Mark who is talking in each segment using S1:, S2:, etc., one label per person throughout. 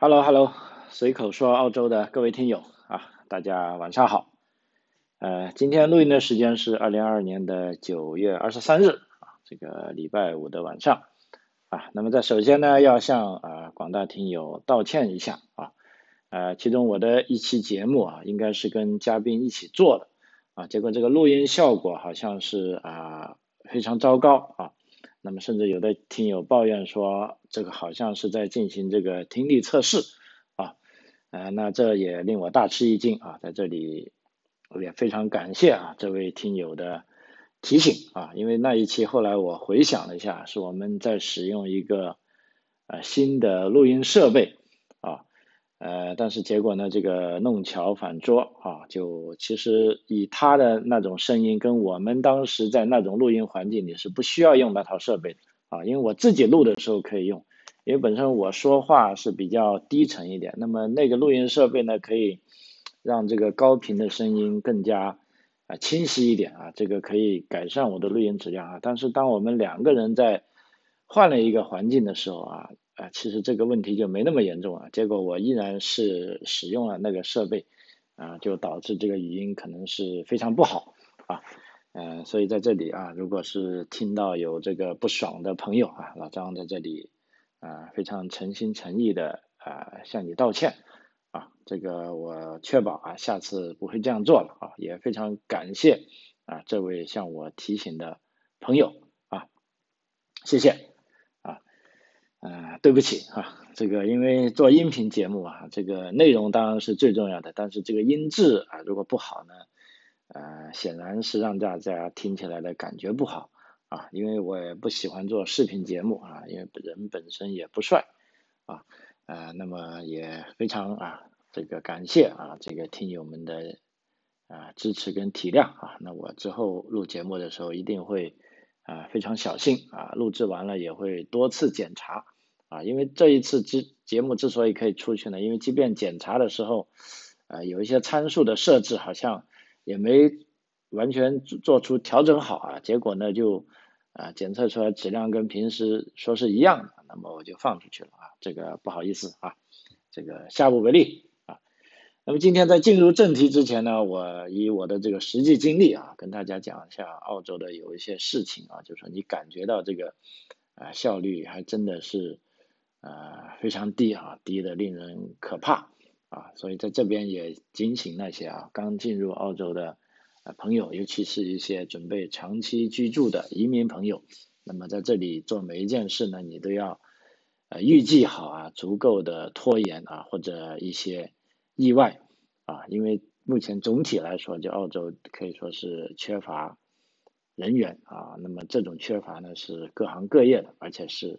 S1: Hello，Hello，随口说澳洲的各位听友啊，大家晚上好。呃，今天录音的时间是二零二二年的九月二十三日啊，这个礼拜五的晚上啊。那么在首先呢，要向啊广大听友道歉一下啊。呃，其中我的一期节目啊，应该是跟嘉宾一起做的啊，结果这个录音效果好像是啊非常糟糕啊。那么甚至有的听友抱怨说，这个好像是在进行这个听力测试啊，呃，那这也令我大吃一惊啊，在这里我也非常感谢啊这位听友的提醒啊，因为那一期后来我回想了一下，是我们在使用一个呃新的录音设备。呃，但是结果呢，这个弄巧反拙啊，就其实以他的那种声音，跟我们当时在那种录音环境里是不需要用那套设备的啊，因为我自己录的时候可以用，因为本身我说话是比较低沉一点，那么那个录音设备呢，可以让这个高频的声音更加啊清晰一点啊，这个可以改善我的录音质量啊，但是当我们两个人在换了一个环境的时候啊。啊，其实这个问题就没那么严重啊。结果我依然是使用了那个设备，啊，就导致这个语音可能是非常不好啊。嗯，所以在这里啊，如果是听到有这个不爽的朋友啊，老张在这里啊，非常诚心诚意的啊向你道歉啊。这个我确保啊，下次不会这样做了啊。也非常感谢啊这位向我提醒的朋友啊，谢谢。呃，对不起啊，这个因为做音频节目啊，这个内容当然是最重要的，但是这个音质啊，如果不好呢，呃，显然是让大家听起来的感觉不好啊，因为我也不喜欢做视频节目啊，因为人本身也不帅啊，呃，那么也非常啊，这个感谢啊，这个听友们的啊支持跟体谅啊，那我之后录节目的时候一定会。啊，非常小心啊！录制完了也会多次检查啊，因为这一次之节目之所以可以出去呢，因为即便检查的时候，呃，有一些参数的设置好像也没完全做出调整好啊，结果呢就啊检测出来质量跟平时说是一样的，那么我就放出去了啊，这个不好意思啊，这个下不为例啊。那么今天在进入正题之前呢，我以我的这个实际经历啊，跟大家讲一下澳洲的有一些事情啊，就是说你感觉到这个啊效率还真的是啊非常低啊，低的令人可怕啊，所以在这边也警醒那些啊刚进入澳洲的啊朋友，尤其是一些准备长期居住的移民朋友，那么在这里做每一件事呢，你都要呃预计好啊，足够的拖延啊或者一些。意外啊，因为目前总体来说，就澳洲可以说是缺乏人员啊。那么这种缺乏呢，是各行各业的，而且是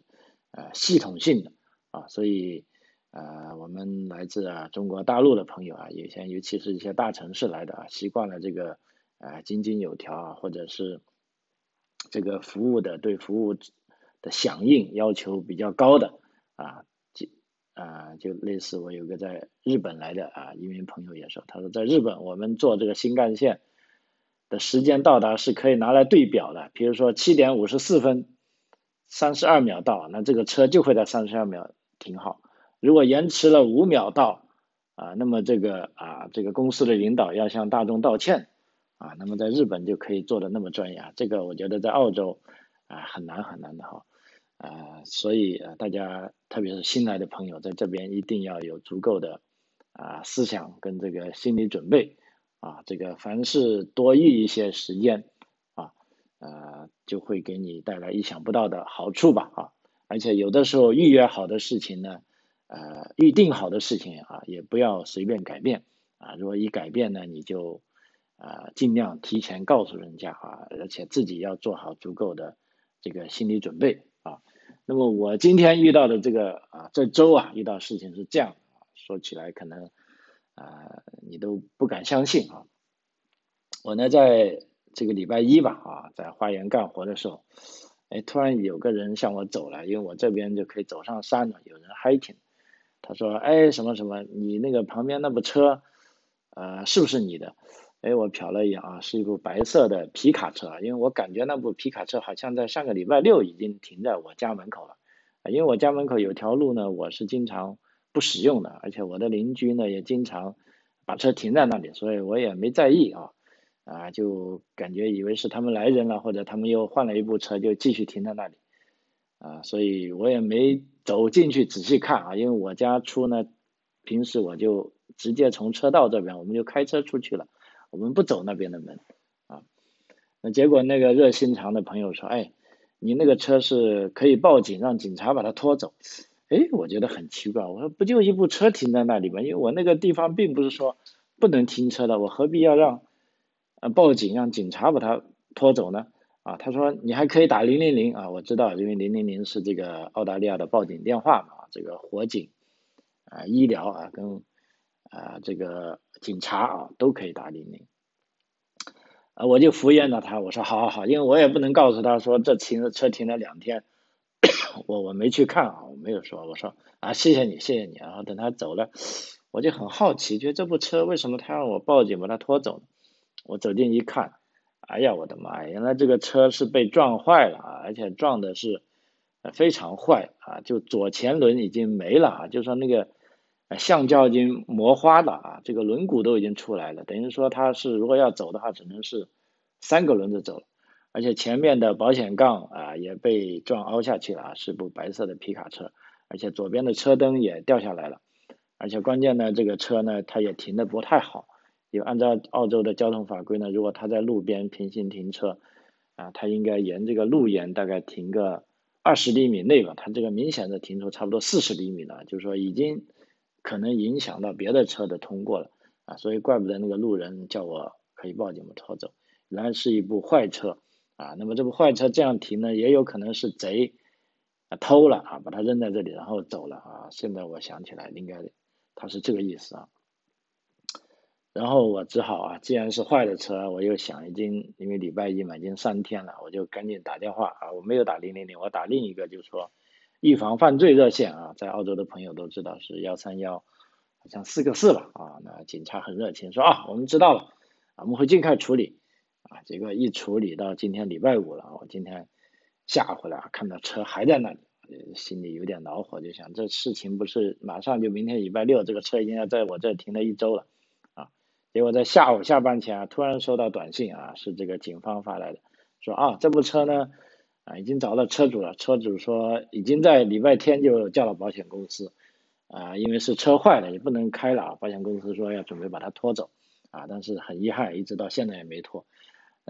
S1: 呃系统性的啊。所以呃，我们来自啊中国大陆的朋友啊，有些尤其是一些大城市来的啊，习惯了这个呃井井有条啊，或者是这个服务的对服务的响应要求比较高的啊。就啊，就类似我有个在日本来的啊一名朋友也说，他说在日本我们坐这个新干线的时间到达是可以拿来对表的，比如说七点五十四分三十二秒到，那这个车就会在三十二秒停好。如果延迟了五秒到啊，那么这个啊这个公司的领导要向大众道歉啊。那么在日本就可以做的那么专业，啊，这个我觉得在澳洲啊很难很难的哈。啊，所以啊，大家特别是新来的朋友，在这边一定要有足够的啊思想跟这个心理准备啊，这个凡事多预一些时间，呃，就会给你带来意想不到的好处吧啊，而且有的时候预约好的事情呢，呃，预定好的事情啊，也不要随便改变啊，如果一改变呢，你就啊尽量提前告诉人家啊，而且自己要做好足够的这个心理准备。啊，那么我今天遇到的这个啊，这周啊遇到事情是这样啊，说起来可能啊你都不敢相信啊。我呢在这个礼拜一吧啊，在花园干活的时候，哎，突然有个人向我走来，因为我这边就可以走上山了，有人 hiking。他说，哎，什么什么，你那个旁边那部车，呃，是不是你的？哎，我瞟了一眼啊，是一部白色的皮卡车，因为我感觉那部皮卡车好像在上个礼拜六已经停在我家门口了，因为我家门口有条路呢，我是经常不使用的，而且我的邻居呢也经常把车停在那里，所以我也没在意啊，啊，就感觉以为是他们来人了，或者他们又换了一部车，就继续停在那里，啊，所以我也没走进去仔细看啊，因为我家出呢，平时我就直接从车道这边，我们就开车出去了，我们不走那边的门，啊，那结果那个热心肠的朋友说，哎，你那个车是可以报警让警察把它拖走。哎，我觉得很奇怪，我说不就一部车停在那里吗？因为我那个地方并不是说不能停车的，我何必要让呃报警让警察把他拖走呢？啊，他说你还可以打零零零啊，我知道，因为零零零是这个澳大利亚的报警电话嘛，这个火警啊、医疗啊跟啊这个警察啊都可以打零零。啊，我就敷衍了他，我说好好好，因为我也不能告诉他说这停车停了两天。我我没去看啊，我没有说，我说啊，谢谢你，谢谢你。然后等他走了，我就很好奇，觉得这部车为什么他让我报警把他拖走？我走近一看，哎呀，我的妈呀，原来这个车是被撞坏了啊，而且撞的是非常坏啊，就左前轮已经没了啊，就说那个橡胶已经磨花了啊，这个轮毂都已经出来了，等于说他是如果要走的话，只能是三个轮子走。而且前面的保险杠啊也被撞凹下去了啊，是部白色的皮卡车，而且左边的车灯也掉下来了，而且关键呢，这个车呢它也停的不太好，因为按照澳洲的交通法规呢，如果它在路边平行停车，啊，它应该沿这个路沿大概停个二十厘米内吧，它这个明显的停出差不多四十厘米了，就是说已经可能影响到别的车的通过了，啊，所以怪不得那个路人叫我可以报警我拖走，原来是一部坏车。啊，那么这部坏车这样停呢，也有可能是贼啊偷了啊，把它扔在这里，然后走了啊。现在我想起来，应该他是这个意思啊。然后我只好啊，既然是坏的车，我又想已经因为礼拜一嘛，已经三天了，我就赶紧打电话啊。我没有打零零零，我打另一个，就是说预防犯罪热线啊，在澳洲的朋友都知道是幺三幺，好像四个四吧啊。那警察很热情，说啊，我们知道了，我们会尽快处理。啊，结果一处理到今天礼拜五了，我今天下回来看到车还在那里，心里有点恼火，就想这事情不是马上就明天礼拜六，这个车已经要在我这停了一周了，结果在下午下班前啊，突然收到短信啊，是这个警方发来的，说啊这部车呢啊已经找到车主了，车主说已经在礼拜天就叫了保险公司，啊因为是车坏了也不能开了啊，保险公司说要准备把它拖走，啊但是很遗憾，一直到现在也没拖。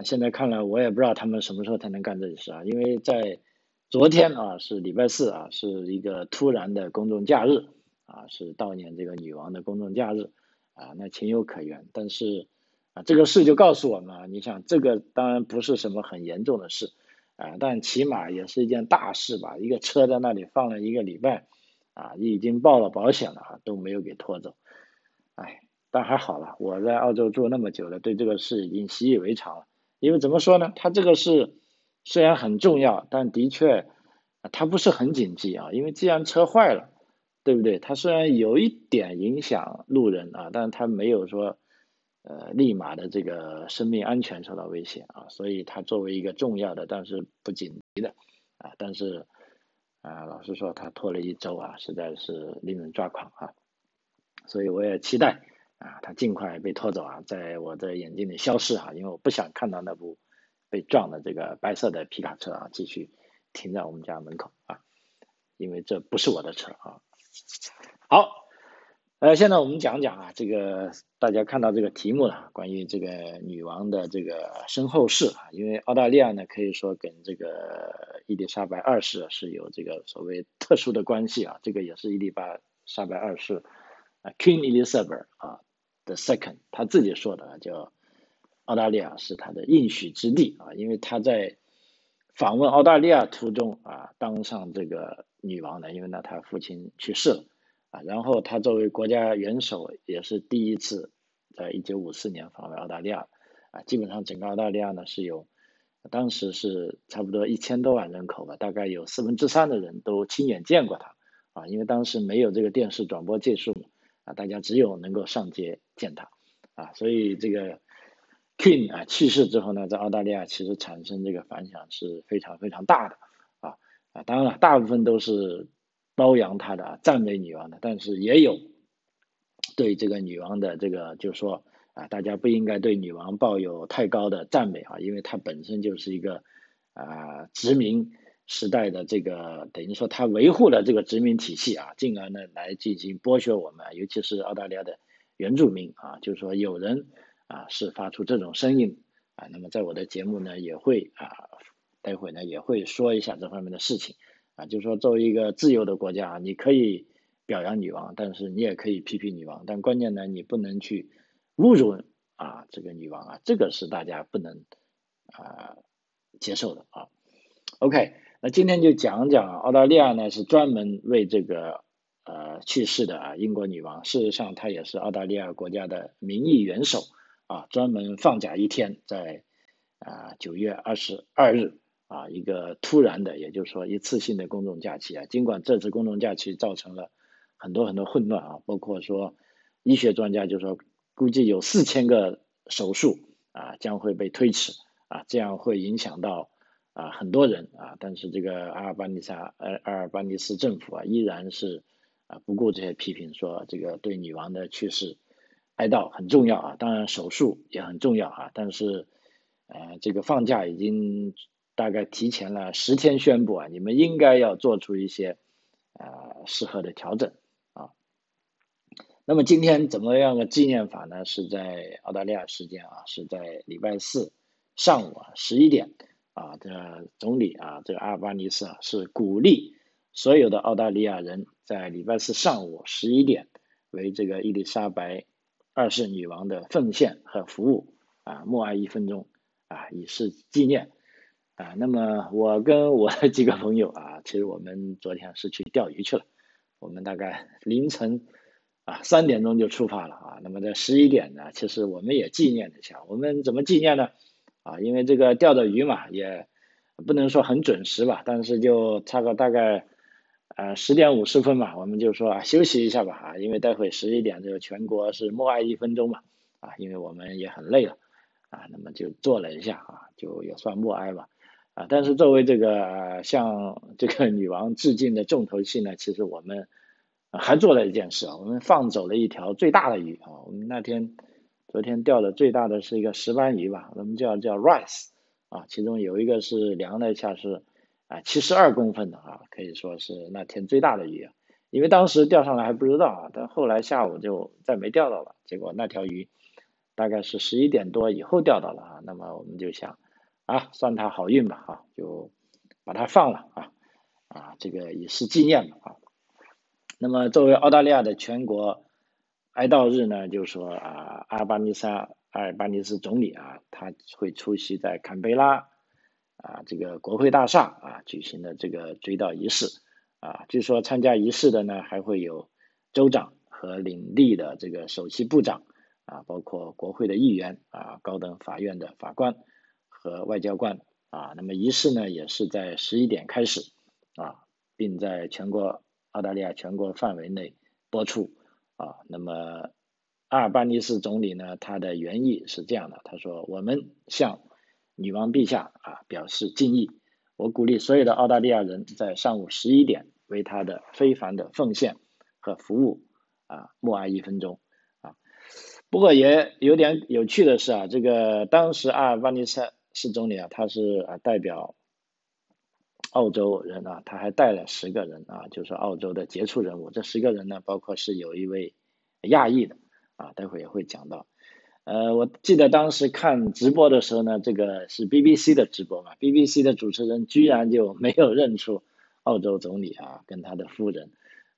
S1: 现在看来，我也不知道他们什么时候才能干这件事啊！因为在昨天啊，是礼拜四啊，是一个突然的公众假日啊，是悼念这个女王的公众假日啊，那情有可原。但是啊，这个事就告诉我们，你想这个当然不是什么很严重的事啊，但起码也是一件大事吧？一个车在那里放了一个礼拜啊，已经报了保险了啊，都没有给拖走。哎，但还好了，我在澳洲住那么久了，对这个事已经习以为常了。因为怎么说呢？它这个是虽然很重要，但的确它不是很紧急啊。因为既然车坏了，对不对？它虽然有一点影响路人啊，但是它没有说呃立马的这个生命安全受到威胁啊。所以它作为一个重要的但是不紧急的啊，但是啊，老实说，它拖了一周啊，实在是令人抓狂啊。所以我也期待。啊，他尽快被拖走啊，在我的眼睛里消失啊，因为我不想看到那部被撞的这个白色的皮卡车啊，继续停在我们家门口啊，因为这不是我的车啊。好，呃，现在我们讲讲啊，这个大家看到这个题目了，关于这个女王的这个身后事啊，因为澳大利亚呢，可以说跟这个伊丽莎白二世是有这个所谓特殊的关系啊，这个也是伊丽莎白二世啊，King Elizabeth 啊。The second，他自己说的叫澳大利亚是他的应许之地啊，因为他在访问澳大利亚途中啊，当上这个女王的，因为呢她父亲去世了啊，然后她作为国家元首也是第一次在一九五四年访问澳大利亚啊，基本上整个澳大利亚呢是有当时是差不多一千多万人口吧，大概有四分之三的人都亲眼见过他啊，因为当时没有这个电视转播技术啊。大家只有能够上街见他，啊，所以这个 King 啊去世之后呢，在澳大利亚其实产生这个反响是非常非常大的，啊，当然了，大部分都是褒扬她的、赞美女王的，但是也有对这个女王的这个，就是说啊，大家不应该对女王抱有太高的赞美啊，因为她本身就是一个啊殖民时代的这个，等于说她维护了这个殖民体系啊，进而呢来进行剥削我们，尤其是澳大利亚的原住民啊，就是说有人啊是发出这种声音啊，那么在我的节目呢也会啊，待会呢也会说一下这方面的事情。啊，就是说，作为一个自由的国家，你可以表扬女王，但是你也可以批评女王，但关键呢，你不能去侮辱啊这个女王啊，这个是大家不能啊接受的啊。OK，那今天就讲讲澳大利亚呢，是专门为这个呃去世的啊英国女王，事实上她也是澳大利亚国家的民意元首啊，专门放假一天，在啊九月二十二日。啊，一个突然的，也就是说一次性的公众假期啊，尽管这次公众假期造成了很多很多混乱啊，包括说医学专家就说估计有四千个手术啊将会被推迟啊，这样会影响到啊很多人啊，但是这个阿尔巴尼撒呃阿尔巴尼斯政府啊依然是啊不顾这些批评，说这个对女王的去世哀悼很重要啊，当然手术也很重要啊，但是呃这个放假已经。大概提前了十天宣布啊，你们应该要做出一些呃适合的调整啊。那么今天怎么样的纪念法呢？是在澳大利亚时间啊，是在礼拜四上午啊十一点啊，这总理啊，这个阿尔巴尼斯啊是鼓励所有的澳大利亚人在礼拜四上午十一点为这个伊丽莎白二世女王的奉献和服务啊默哀一分钟啊，以示纪念。啊，那么我跟我的几个朋友啊，其实我们昨天是去钓鱼去了。我们大概凌晨啊三点钟就出发了啊。那么在十一点呢，其实我们也纪念了一下。我们怎么纪念呢？啊，因为这个钓的鱼嘛，也不能说很准时吧，但是就差个大概呃十点五十分嘛，我们就说啊休息一下吧啊，因为待会十一点这个全国是默哀一分钟嘛啊，因为我们也很累了啊，那么就坐了一下啊，就也算默哀吧。啊，但是作为这个向这个女王致敬的重头戏呢，其实我们还做了一件事啊，我们放走了一条最大的鱼啊。我们那天昨天钓的最大的是一个石斑鱼吧，我们叫叫 rice 啊，其中有一个是量了一下是啊七十二公分的啊，可以说是那天最大的鱼啊。因为当时钓上来还不知道啊，但后来下午就再没钓到了，结果那条鱼大概是十一点多以后钓到了啊，那么我们就想。啊，算他好运吧，啊，就把他放了啊，啊，这个以示纪念嘛，啊。那么作为澳大利亚的全国哀悼日呢，就是说啊，阿尔巴尼撒阿尔巴尼斯总理啊，他会出席在坎贝拉啊这个国会大厦啊举行的这个追悼仪式啊。据说参加仪式的呢，还会有州长和领地的这个首席部长啊，包括国会的议员啊，高等法院的法官。和外交官啊，那么仪式呢也是在十一点开始啊，并在全国澳大利亚全国范围内播出啊。那么阿尔巴尼斯总理呢，他的原意是这样的，他说：“我们向女王陛下啊表示敬意，我鼓励所有的澳大利亚人在上午十一点为他的非凡的奉献和服务啊默哀一分钟啊。”不过也有点有趣的是啊，这个当时阿尔巴尼斯。是总理啊，他是啊代表澳洲人啊，他还带了十个人啊，就是澳洲的杰出人物。这十个人呢，包括是有一位亚裔的啊，待会也会讲到。呃，我记得当时看直播的时候呢，这个是 BBC 的直播嘛，BBC 的主持人居然就没有认出澳洲总理啊跟他的夫人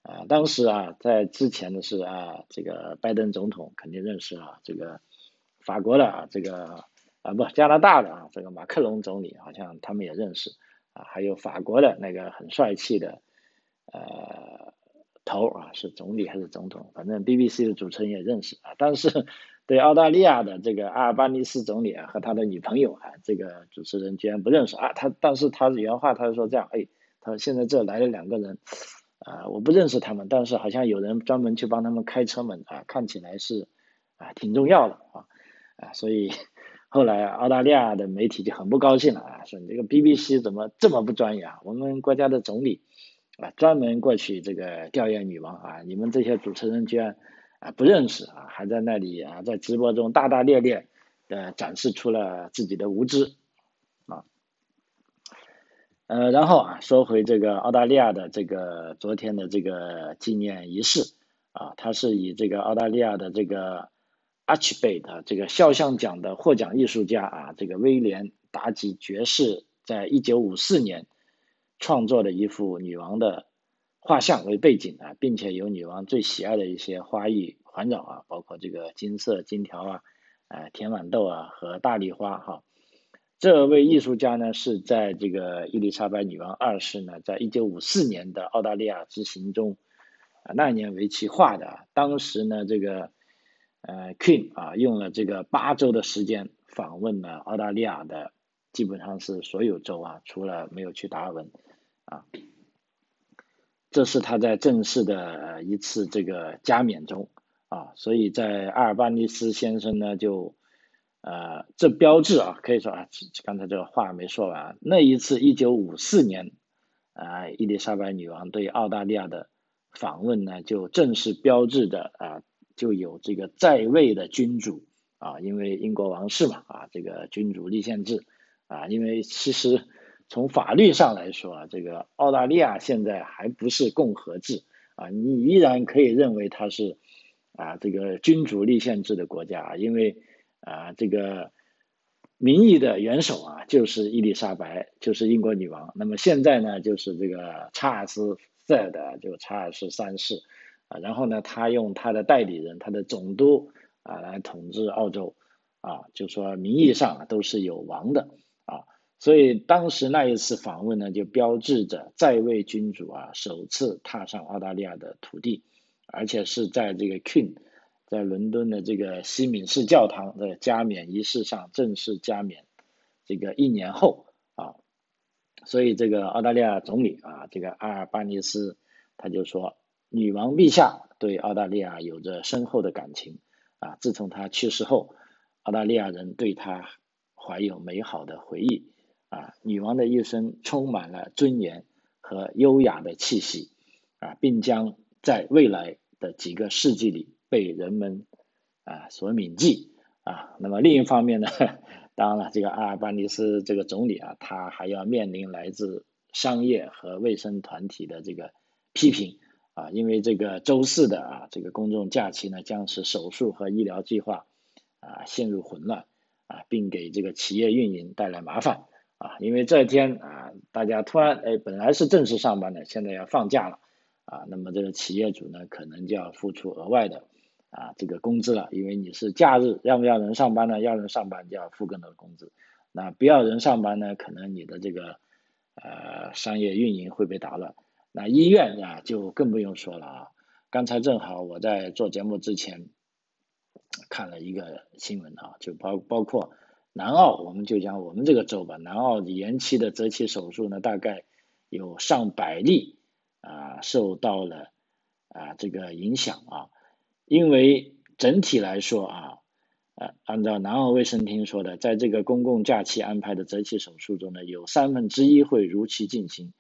S1: 啊。当时啊，在之前的是啊，这个拜登总统肯定认识啊，这个法国的啊这个。啊不，加拿大的啊，这个马克龙总理好像他们也认识啊，还有法国的那个很帅气的呃头啊，是总理还是总统？反正 BBC 的主持人也认识啊。但是对澳大利亚的这个阿尔巴尼斯总理啊和他的女朋友啊，这个主持人居然不认识啊。他但是他原话他就说这样，哎，他说现在这来了两个人啊，我不认识他们，但是好像有人专门去帮他们开车门啊，看起来是啊挺重要的啊啊，所以。后来澳大利亚的媒体就很不高兴了啊，说你这个 BBC 怎么这么不专业啊？我们国家的总理啊，专门过去这个吊唁女王啊，你们这些主持人居然啊不认识啊，还在那里啊在直播中大大咧咧的展示出了自己的无知啊，呃，然后啊说回这个澳大利亚的这个昨天的这个纪念仪式啊，它是以这个澳大利亚的这个 Archibald 这个肖像奖的获奖艺术家啊，这个威廉达吉爵士在一九五四年。创作的一幅女王的画像为背景啊，并且有女王最喜爱的一些花艺环绕啊，包括这个金色金条啊、呃甜豌豆啊和大丽花哈。这位艺术家呢是在这个伊丽莎白女王二世呢，在一九五四年的澳大利亚之行中啊，那年为其画的。当时呢，这个呃 Queen 啊用了这个八周的时间访问了澳大利亚的基本上是所有州啊，除了没有去达尔文。啊，这是他在正式的一次这个加冕中啊，所以在阿尔巴尼斯先生呢就呃这标志啊，可以说啊，刚才这个话没说完，那一次一九五四年啊，伊丽莎白女王对澳大利亚的访问呢，就正式标志着啊，就有这个在位的君主啊，因为英国王室嘛啊，这个君主立宪制啊，因为其实。从法律上来说啊，这个澳大利亚现在还不是共和制啊，你依然可以认为它是啊这个君主立宪制的国家，因为啊这个民意的元首啊就是伊丽莎白，就是英国女王。那么现在呢，就是这个查尔斯在的，就查尔斯三世然后呢，他用他的代理人，他的总督啊来统治澳洲啊，就说名义上都是有王的啊。所以当时那一次访问呢，就标志着在位君主啊首次踏上澳大利亚的土地，而且是在这个 King 在伦敦的这个西敏寺教堂的加冕仪式上正式加冕，这个一年后啊，所以这个澳大利亚总理啊，这个阿尔巴尼斯他就说，女王陛下对澳大利亚有着深厚的感情啊，自从她去世后，澳大利亚人对她怀有美好的回忆。啊，女王的一生充满了尊严和优雅的气息，啊，并将在未来的几个世纪里被人们啊所铭记啊。那么另一方面呢，当然了，这个阿尔巴尼斯这个总理啊，他还要面临来自商业和卫生团体的这个批评啊，因为这个周四的啊这个公众假期呢，将使手术和医疗计划啊陷入混乱啊，并给这个企业运营带来麻烦。啊，因为这天啊，大家突然哎，本来是正式上班的，现在要放假了，啊，那么这个企业主呢，可能就要付出额外的啊这个工资了，因为你是假日，要不要人上班呢？要人上班就要付更多的工资，那不要人上班呢，可能你的这个呃商业运营会被打乱。那医院啊，就更不用说了啊。刚才正好我在做节目之前看了一个新闻啊，就包包括。南澳，我们就讲我们这个州吧。南澳延期的择期手术呢，大概有上百例啊受到了啊这个影响啊。因为整体来说啊，呃，按照南澳卫生厅说的，在这个公共假期安排的择期手术中呢，有三分之一会如期进行。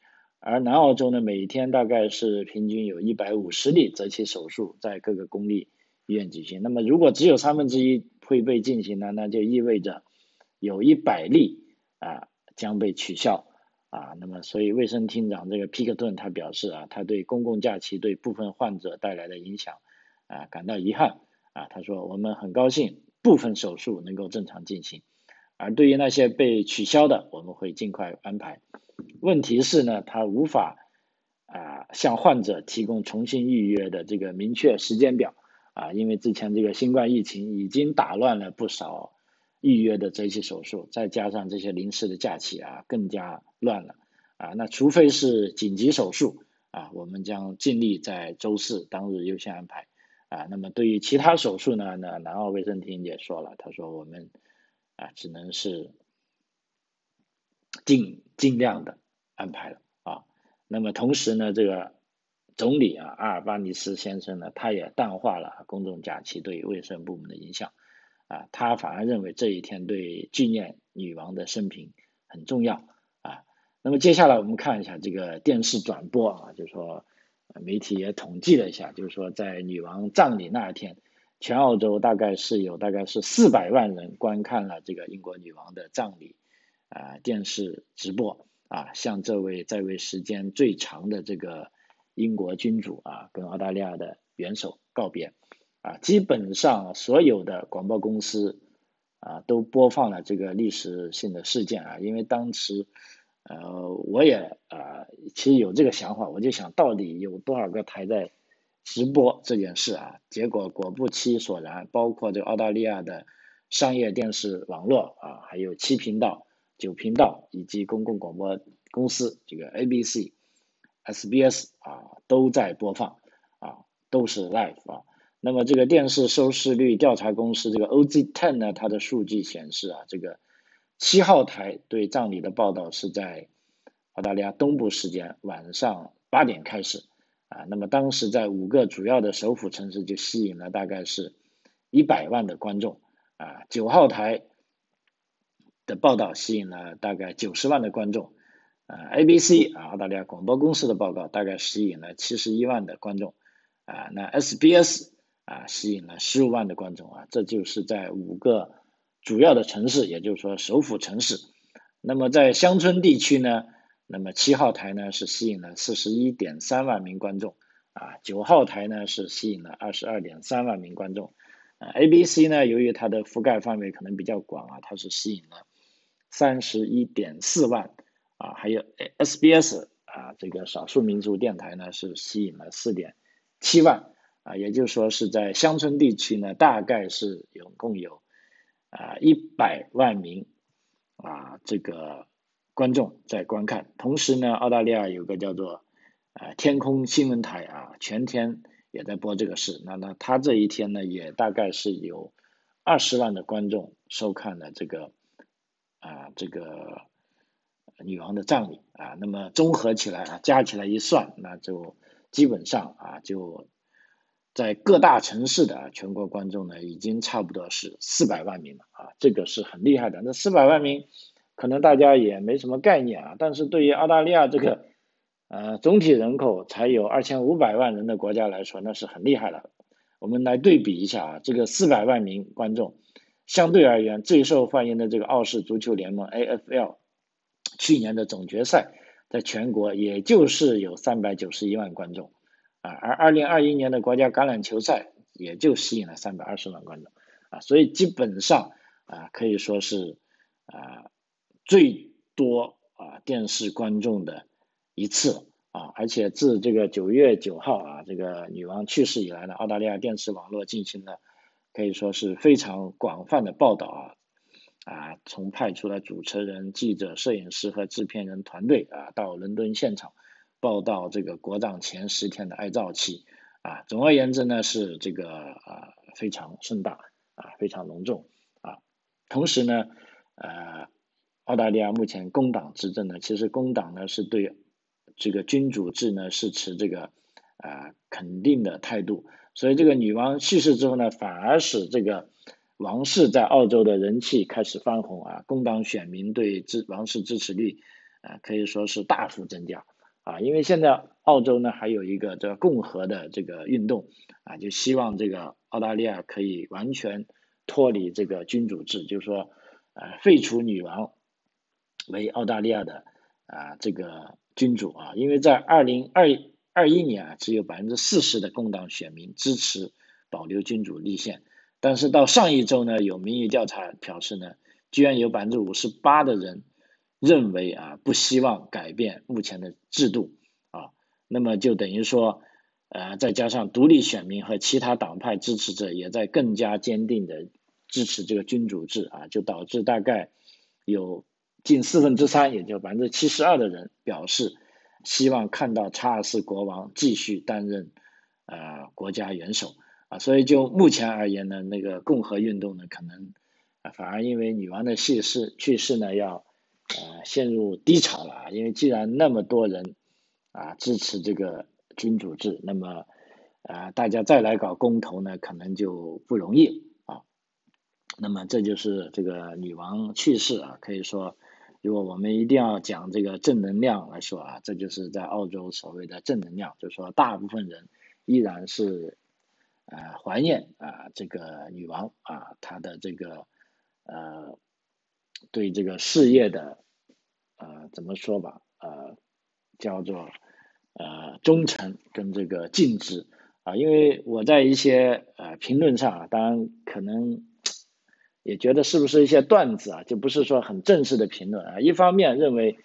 S1: 而南澳洲呢，每天大概是平均有一百五十例择期手术在各个公立医院举行。那么如果只有三分之一会被进行呢，那就意味着。有一百例啊将被取消啊，那么所以卫生厅长这个皮克顿他表示啊，他对公共假期对部分患者带来的影响啊感到遗憾啊，他说我们很高兴部分手术能够正常进行，而对于那些被取消的，我们会尽快安排。问题是呢，他无法啊向患者提供重新预约的这个明确时间表啊，因为之前这个新冠疫情已经打乱了不少。预约的这些手术，再加上这些临时的假期啊，更加乱了啊。那除非是紧急手术啊，我们将尽力在周四当日优先安排啊。那么对于其他手术呢，那南澳卫生厅也说了，他说我们啊只能是尽尽量的安排了啊。那么同时呢，这个总理啊阿尔巴尼斯先生呢，他也淡化了公众假期对卫生部门的影响。啊，他反而认为这一天对纪念女王的生平很重要啊。那么接下来我们看一下这个电视转播啊，就是说媒体也统计了一下，就是说在女王葬礼那一天，全澳洲大概是有大概是四百万人观看了这个英国女王的葬礼啊电视直播啊，向这位在位时间最长的这个英国君主啊跟澳大利亚的元首告别啊，基本上所有的广播公司。啊，都播放了这个历史性的事件啊，因为当时，呃，我也啊，其实有这个想法，我就想到底有多少个台在直播这件事啊？结果果不其然，包括这个澳大利亚的商业电视网络啊，还有七频道、九频道以及公共广播公司这个 ABC、SBS 啊，都在播放啊，都是 live 啊。那么这个电视收视率调查公司这个 OZ Ten 呢，它的数据显示啊，这个七号台对葬礼的报道是在澳大利亚东部时间晚上八点开始啊。那么当时在五个主要的首府城市就吸引了大概是一百万的观众啊。九号台的报道吸引了大概九十万的观众啊。ABC 啊，澳大利亚广播公司的报告大概吸引了七十一万的观众啊。那 SBS 啊，吸引了十五万的观众啊，这就是在五个主要的城市，也就是说首府城市。那么在乡村地区呢，那么七号台呢是吸引了四十一点三万名观众啊，九号台呢是吸引了二十二点三万名观众。啊，ABC 呢，由于它的覆盖范围可能比较广啊，它是吸引了三十一点四万啊，还有 SBS 啊，这个少数民族电台呢是吸引了四点七万。啊，也就是说是在乡村地区呢，大概是有共有啊一百万名啊这个观众在观看。同时呢，澳大利亚有个叫做呃天空新闻台啊，全天也在播这个事。那那他这一天呢，也大概是有二十万的观众收看了这个啊这个女王的葬礼啊。那么综合起来啊，加起来一算，那就基本上啊就。在各大城市的全国观众呢，已经差不多是四百万名了啊，这个是很厉害的。那四百万名，可能大家也没什么概念啊，但是对于澳大利亚这个，呃，总体人口才有二千五百万人的国家来说，那是很厉害了。我们来对比一下啊，这个四百万名观众，相对而言最受欢迎的这个澳式足球联盟 AFL，去年的总决赛，在全国也就是有三百九十一万观众。啊，而二零二一年的国家橄榄球赛也就吸引了三百二十万观众，啊，所以基本上啊可以说是啊最多啊电视观众的一次啊，而且自这个九月九号啊这个女王去世以来呢，澳大利亚电视网络进行了可以说是非常广泛的报道啊，啊从派出了主持人、记者、摄影师和制片人团队啊到伦敦现场。报道这个国葬前十天的哀悼期，啊，总而言之呢是这个啊非常盛大啊非常隆重啊，同时呢呃澳大利亚目前工党执政呢，其实工党呢是对这个君主制呢是持这个啊肯定的态度，所以这个女王去世之后呢，反而使这个王室在澳洲的人气开始翻红啊，工党选民对支王室支持率啊可以说是大幅增加。啊，因为现在澳洲呢还有一个这个共和的这个运动啊，就希望这个澳大利亚可以完全脱离这个君主制，就是说，呃，废除女王为澳大利亚的啊这个君主啊，因为在二零二二一年啊，只有百分之四十的工党选民支持保留君主立宪，但是到上一周呢，有民意调查表示呢，居然有百分之五十八的人。认为啊不希望改变目前的制度啊，那么就等于说，呃再加上独立选民和其他党派支持者也在更加坚定的支持这个君主制啊，就导致大概有近四分之三，也就百分之七十二的人表示希望看到查尔斯国王继续担任呃国家元首啊，所以就目前而言呢，那个共和运动呢可能啊反而因为女王的去世去世呢要。呃，陷入低潮了啊！因为既然那么多人啊支持这个君主制，那么啊大家再来搞公投呢，可能就不容易啊。那么这就是这个女王去世啊，可以说如果我们一定要讲这个正能量来说啊，这就是在澳洲所谓的正能量，就是说大部分人依然是呃怀念啊这个女王啊她的这个呃对这个事业的呃怎么说吧呃叫做呃忠诚跟这个尽职啊，因为我在一些呃评论上啊，当然可能。也觉得是不是一些段子啊，就不是说很正式的评论啊。一方面认为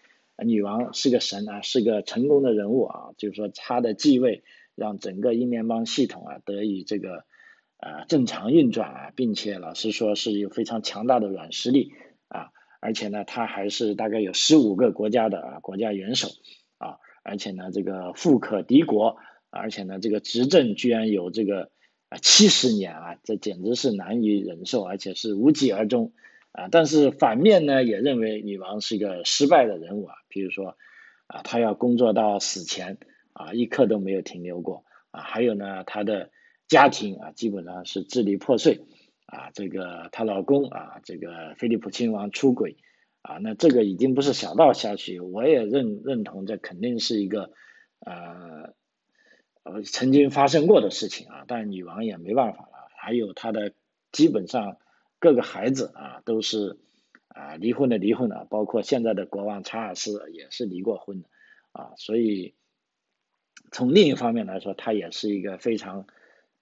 S1: 女王是个神啊，是个成功的人物啊，就是说她的继位让整个英联邦系统啊得以这个啊正常运转啊，并且老实说是有非常强大的软实力啊，而且呢，她还是大概有十五个国家的啊国家元首啊，而且呢这个富可敌国，而且呢这个执政居然有这个。啊，七十年啊，这简直是难以忍受，而且是无疾而终啊！但是反面呢，也认为女王是一个失败的人物啊。比如说啊，她要工作到死前啊，一刻都没有停留过啊。还有呢，她的家庭啊，基本上是支离破碎啊。这个她老公啊，这个菲利普亲王出轨啊，那这个已经不是小道消息，我也认认同，这肯定是一个呃。呃，曾经发生过的事情啊，但女王也没办法了。还有她的基本上各个孩子啊，都是啊离婚的离婚的，包括现在的国王查尔斯也是离过婚的啊。所以从另一方面来说，她也是一个非常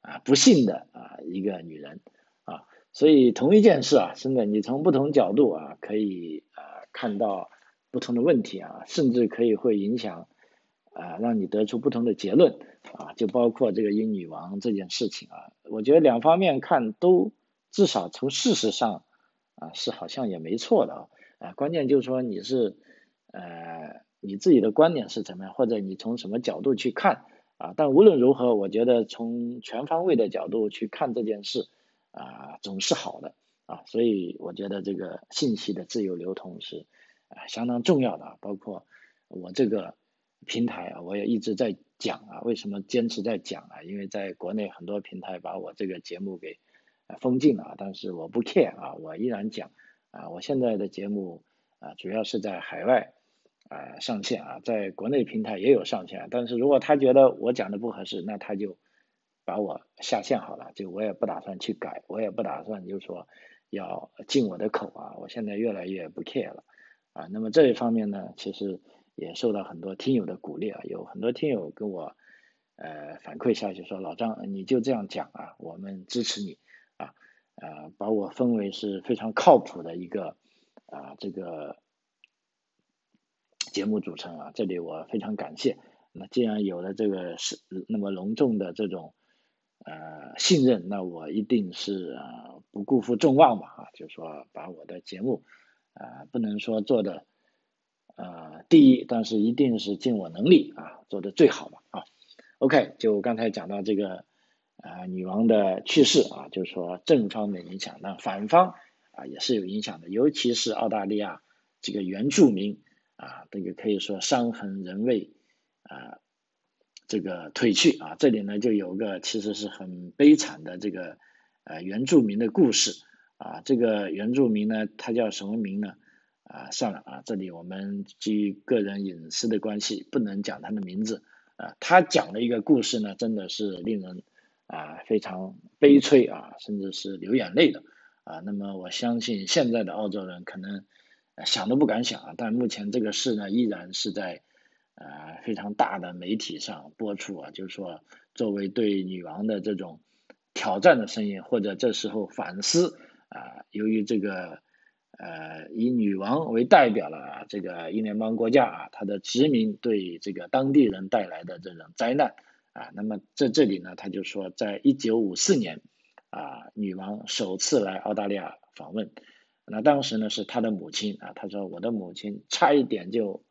S1: 啊不幸的啊一个女人啊。所以同一件事啊，真的你从不同角度啊，可以啊看到不同的问题啊，甚至可以会影响啊，让你得出不同的结论。啊，就包括这个英女王这件事情啊，我觉得两方面看都至少从事实上啊是好像也没错的啊，啊关键就是说你是呃你自己的观点是怎么样，或者你从什么角度去看啊，但无论如何，我觉得从全方位的角度去看这件事啊总是好的啊，所以我觉得这个信息的自由流通是啊相当重要的，包括我这个平台啊，我也一直在。讲啊，为什么坚持在讲啊？因为在国内很多平台把我这个节目给封禁了，但是我不 care 啊，我依然讲啊。我现在的节目啊，主要是在海外啊上线啊，在国内平台也有上线，但是如果他觉得我讲的不合适，那他就把我下线好了，就我也不打算去改，我也不打算就是说要进我的口啊。我现在越来越不 care 了啊。那么这一方面呢，其实。也受到很多听友的鼓励啊，有很多听友跟我呃反馈消息说，老张你就这样讲啊，我们支持你啊，呃把我分为是非常靠谱的一个啊这个节目组成啊，这里我非常感谢。那既然有了这个是那么隆重的这种呃信任，那我一定是啊不辜负众望吧啊，就是说把我的节目啊不能说做的。呃，第一，但是一定是尽我能力啊，做的最好吧啊。OK，就刚才讲到这个啊，女王的去世啊，就是说正方的影响，那反方啊也是有影响的，尤其是澳大利亚这个原住民啊，这个可以说伤痕仍未啊这个褪去啊。这里呢就有个其实是很悲惨的这个呃原住民的故事啊，这个原住民呢他叫什么名呢？啊，算了啊，这里我们基于个人隐私的关系，不能讲他的名字啊。他讲的一个故事呢，真的是令人啊非常悲催啊，甚至是流眼泪的啊。那么我相信现在的澳洲人可能想都不敢想啊，但目前这个事呢，依然是在啊非常大的媒体上播出啊，就是说作为对女王的这种挑战的声音，或者这时候反思啊，由于这个。呃，以女王为代表了这个英联邦国家啊，它的殖民对这个当地人带来的这种灾难啊。那么在这里呢，他就说，在一九五四年啊，女王首次来澳大利亚访问，那当时呢是她的母亲啊，他说我的母亲差一点就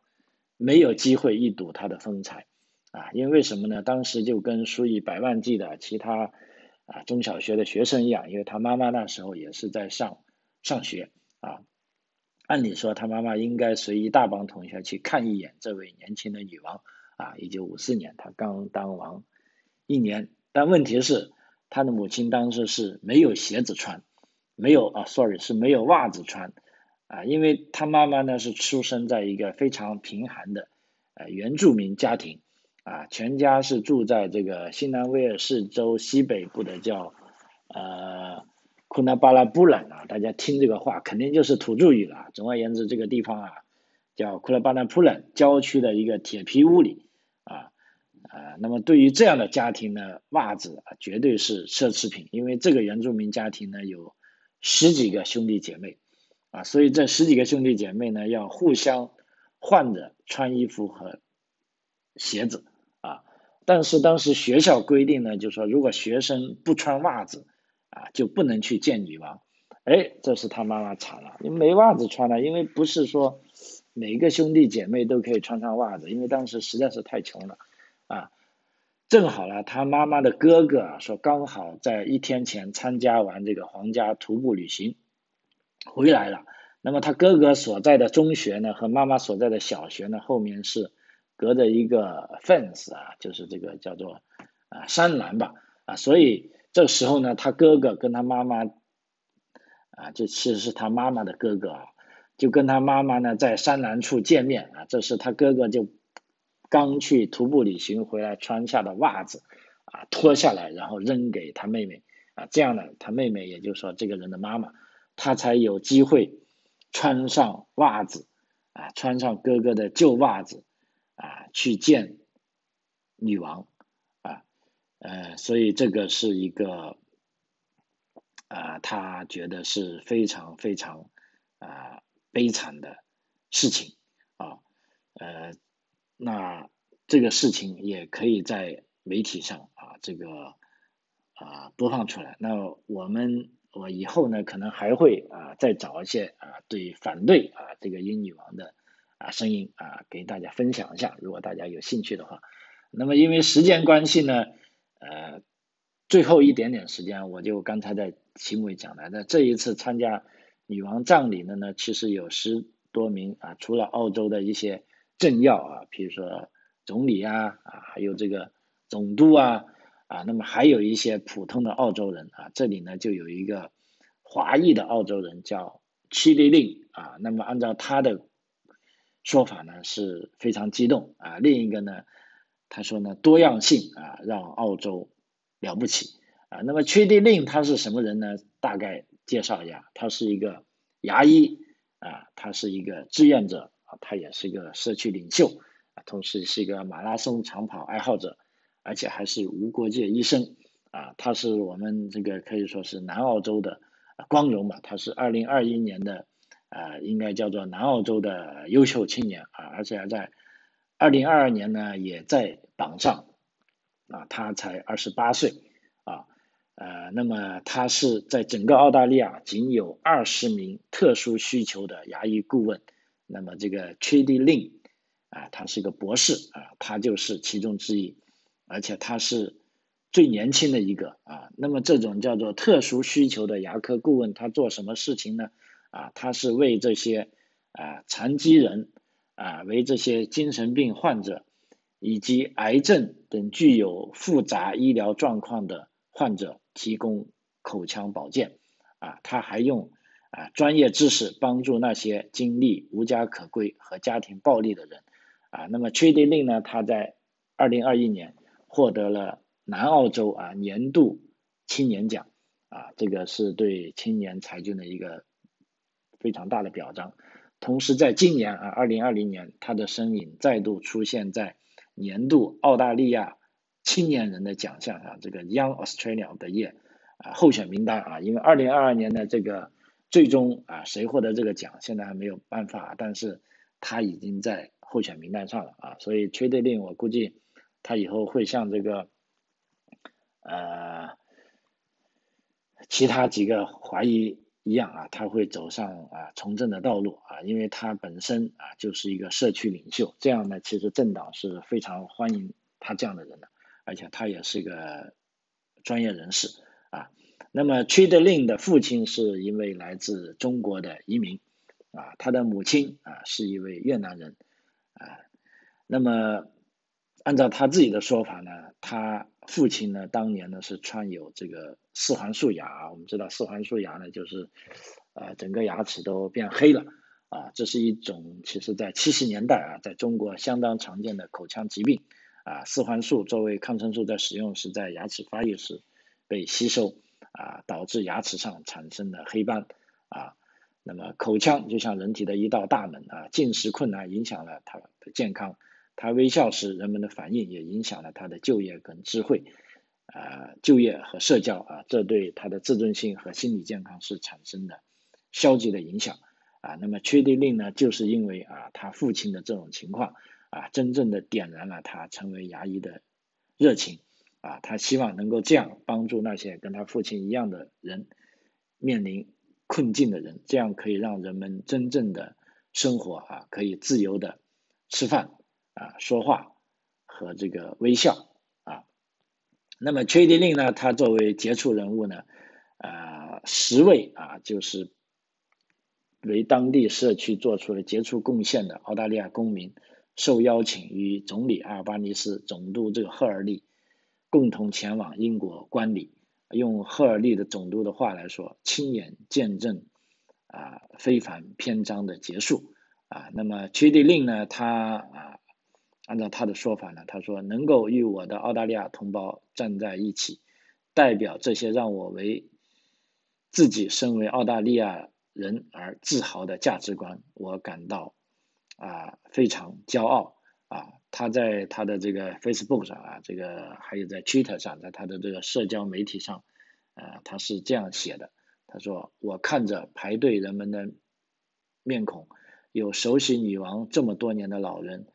S1: 没有机会一睹她的风采啊，因为什么呢？当时就跟数以百万计的其他啊中小学的学生一样，因为他妈妈那时候也是在上上学。啊，按理说他妈妈应该随一大帮同学去看一眼这位年轻的女王啊。一九五四年，她刚当王一年，但问题是，他的母亲当时是没有鞋子穿，没有啊，sorry 是没有袜子穿啊，因为他妈妈呢是出生在一个非常贫寒的呃原住民家庭，啊，全家是住在这个新南威尔士州西北部的叫呃库纳巴拉布兰啊，大家听这个话肯定就是土著语了。总而言之，这个地方啊叫库拉巴拉布兰郊区的一个铁皮屋里啊啊，那么对于这样的家庭呢，袜子啊绝对是奢侈品，因为这个原住民家庭呢有十几个兄弟姐妹。啊，所以这十几个兄弟姐妹呢，要互相换着穿衣服和鞋子啊。但是当时学校规定呢，就说如果学生不穿袜子啊，就不能去见女王。哎，这是他妈妈惨了，因为没袜子穿了，因为不是说每个兄弟姐妹都可以穿上袜子，因为当时实在是太穷了啊。正好呢，他妈妈的哥哥啊，说刚好在一天前参加完这个皇家徒步旅行。回来了，那么他哥哥所在的中学呢，和妈妈所在的小学呢，后面是隔着一个 fence 啊，就是这个叫做啊山栏吧啊，所以这时候呢，他哥哥跟他妈妈啊，这其实是他妈妈的哥哥啊，就跟他妈妈呢在山南处见面啊，这是他哥哥就刚去徒步旅行回来穿下的袜子啊脱下来，然后扔给他妹妹啊，这样呢，他妹妹也就是说这个人的妈妈。他才有机会穿上袜子啊，穿上哥哥的旧袜子啊，去见女王，呃，所以这个是一个啊，他觉得是非常非常啊悲惨的事情啊，呃，那这个事情也可以在媒体上啊，这个啊播放出来。那我们。我以后呢，可能还会啊，再找一些啊，对反对啊这个英女王的啊声音啊，给大家分享一下。如果大家有兴趣的话，那么因为时间关系呢，呃，最后一点点时间，我就刚才在题目里讲的，那这一次参加女王葬礼的呢，其实有十多名啊，除了澳洲的一些政要啊，比如说总理啊啊，还有这个总督啊。啊，那么还有一些普通的澳洲人啊，这里呢就有一个华裔的澳洲人叫屈利令啊，那么按照他的说法呢是非常激动啊，另一个呢他说呢多样性啊让澳洲了不起啊，那么屈利令他是什么人呢？大概介绍一下，他是一个牙医啊，他是一个志愿者啊，他也是一个社区领袖啊，同时是一个马拉松长跑爱好者。而且还是无国界医生啊，他是我们这个可以说是南澳洲的光荣吧。他是二零二一年的啊，应该叫做南澳洲的优秀青年啊，而且还在二零二二年呢也在榜上啊。他才二十八岁啊，呃，那么他是在整个澳大利亚仅有二十名特殊需求的牙医顾问。那么这个 Chidi Lin 啊，他是一个博士啊，他就是其中之一。而且他是最年轻的一个啊，那么这种叫做特殊需求的牙科顾问，他做什么事情呢？啊，他是为这些啊残疾人啊，为这些精神病患者以及癌症等具有复杂医疗状况的患者提供口腔保健啊，他还用啊专业知识帮助那些经历无家可归和家庭暴力的人啊。那么确定令呢，他在二零二一年。获得了南澳洲啊年度青年奖啊，这个是对青年才俊的一个非常大的表彰。同时，在今年啊，二零二零年，他的身影再度出现在年度澳大利亚青年人的奖项啊，这个 Young Australia 的页啊候选名单啊。因为二零二二年的这个最终啊，谁获得这个奖，现在还没有办法，但是他已经在候选名单上了啊，所以崔德令我估计。他以后会像这个，呃，其他几个华裔一样啊，他会走上啊从政的道路啊，因为他本身啊就是一个社区领袖，这样呢，其实政党是非常欢迎他这样的人的，而且他也是一个专业人士啊。那么屈德令的父亲是一位来自中国的移民啊，他的母亲啊是一位越南人啊，那么。按照他自己的说法呢，他父亲呢当年呢是穿有这个四环素牙，我们知道四环素牙呢就是呃，整个牙齿都变黑了，啊，这是一种其实在七十年代啊，在中国相当常见的口腔疾病，啊，四环素作为抗生素在使用时，在牙齿发育时被吸收，啊，导致牙齿上产生的黑斑，啊，那么口腔就像人体的一道大门啊，进食困难影响了他的健康，他微笑时人们的反应也影响了他的就业跟智慧。啊，就业和社交啊，这对他的自尊心和心理健康是产生的消极的影响啊。那么，缺地令呢，就是因为啊，他父亲的这种情况啊，真正的点燃了他成为牙医的热情啊。他希望能够这样帮助那些跟他父亲一样的人面临困境的人，这样可以让人们真正的生活啊，可以自由的吃饭啊、说话和这个微笑。那么缺迪令呢？他作为杰出人物呢，啊，十位啊，就是为当地社区做出了杰出贡献的澳大利亚公民，受邀请与总理阿尔巴尼斯、总督这个赫尔利共同前往英国观礼。用赫尔利的总督的话来说，亲眼见证啊非凡篇章的结束啊。那么缺迪令呢？他啊。按照他的说法呢，他说能够与我的澳大利亚同胞站在一起，代表这些让我为自己身为澳大利亚人而自豪的价值观，我感到啊非常骄傲啊。他在他的这个 Facebook 上啊，这个还有在 Twitter 上，在他的这个社交媒体上，啊他是这样写的，他说我看着排队人们的面孔，有熟悉女王这么多年的老人。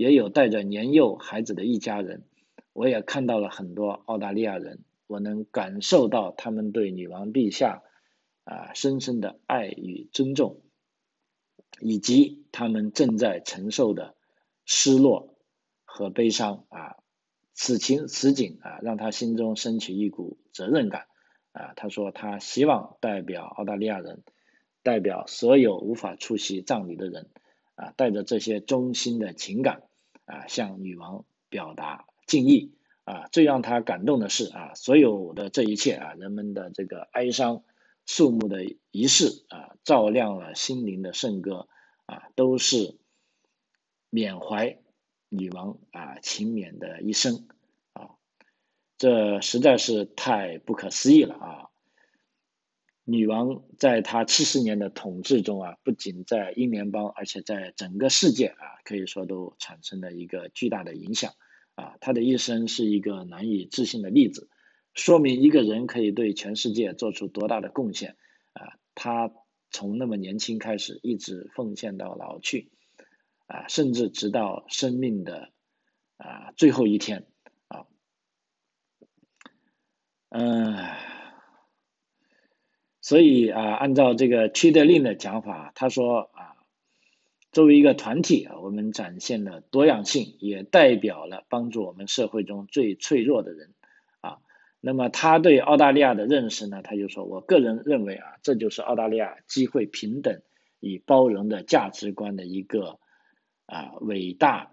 S1: 也有带着年幼孩子的一家人，我也看到了很多澳大利亚人，我能感受到他们对女王陛下啊深深的爱与尊重，以及他们正在承受的失落和悲伤啊，此情此景啊，让他心中升起一股责任感啊。他说他希望代表澳大利亚人，代表所有无法出席葬礼的人啊，带着这些衷心的情感。啊，向女王表达敬意啊！最让他感动的是啊，所有的这一切啊，人们的这个哀伤肃穆的仪式啊，照亮了心灵的圣歌啊，都是缅怀女王啊勤勉的一生啊，这实在是太不可思议了啊！女王在她七十年的统治中啊，不仅在英联邦，而且在整个世界啊，可以说都产生了一个巨大的影响啊。她的一生是一个难以置信的例子，说明一个人可以对全世界做出多大的贡献啊。她从那么年轻开始，一直奉献到老去啊，甚至直到生命的啊最后一天啊，嗯。所以啊，按照这个屈德令的讲法，他说啊，作为一个团体啊，我们展现了多样性，也代表了帮助我们社会中最脆弱的人啊。那么他对澳大利亚的认识呢，他就说，我个人认为啊，这就是澳大利亚机会平等与包容的价值观的一个啊伟大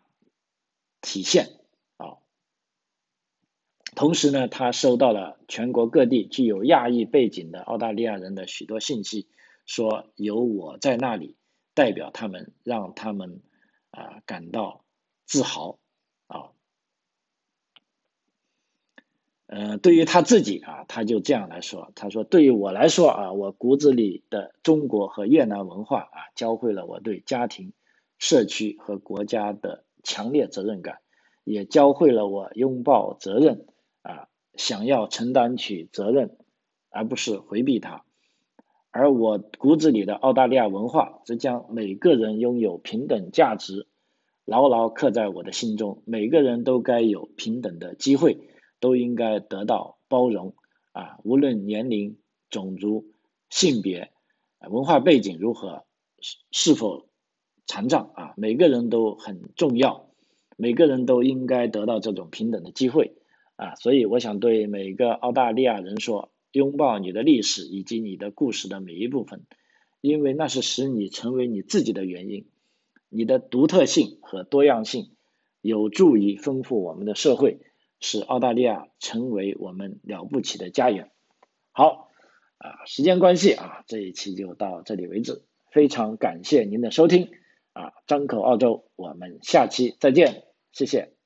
S1: 体现。同时呢，他收到了全国各地具有亚裔背景的澳大利亚人的许多信息，说有我在那里代表他们，让他们啊感到自豪啊。嗯，对于他自己啊，他就这样来说，他说：“对于我来说啊，我骨子里的中国和越南文化啊，教会了我对家庭、社区和国家的强烈责任感，也教会了我拥抱责任。”想要承担起责任，而不是回避它。而我骨子里的澳大利亚文化，则将每个人拥有平等价值牢牢刻在我的心中。每个人都该有平等的机会，都应该得到包容。啊，无论年龄、种族、性别、文化背景如何，是是否残障啊，每个人都很重要。每个人都应该得到这种平等的机会。啊，所以我想对每个澳大利亚人说：拥抱你的历史以及你的故事的每一部分，因为那是使你成为你自己的原因。你的独特性和多样性有助于丰富我们的社会，使澳大利亚成为我们了不起的家园。好，啊，时间关系啊，这一期就到这里为止，非常感谢您的收听啊，张口澳洲，我们下期再见，谢谢。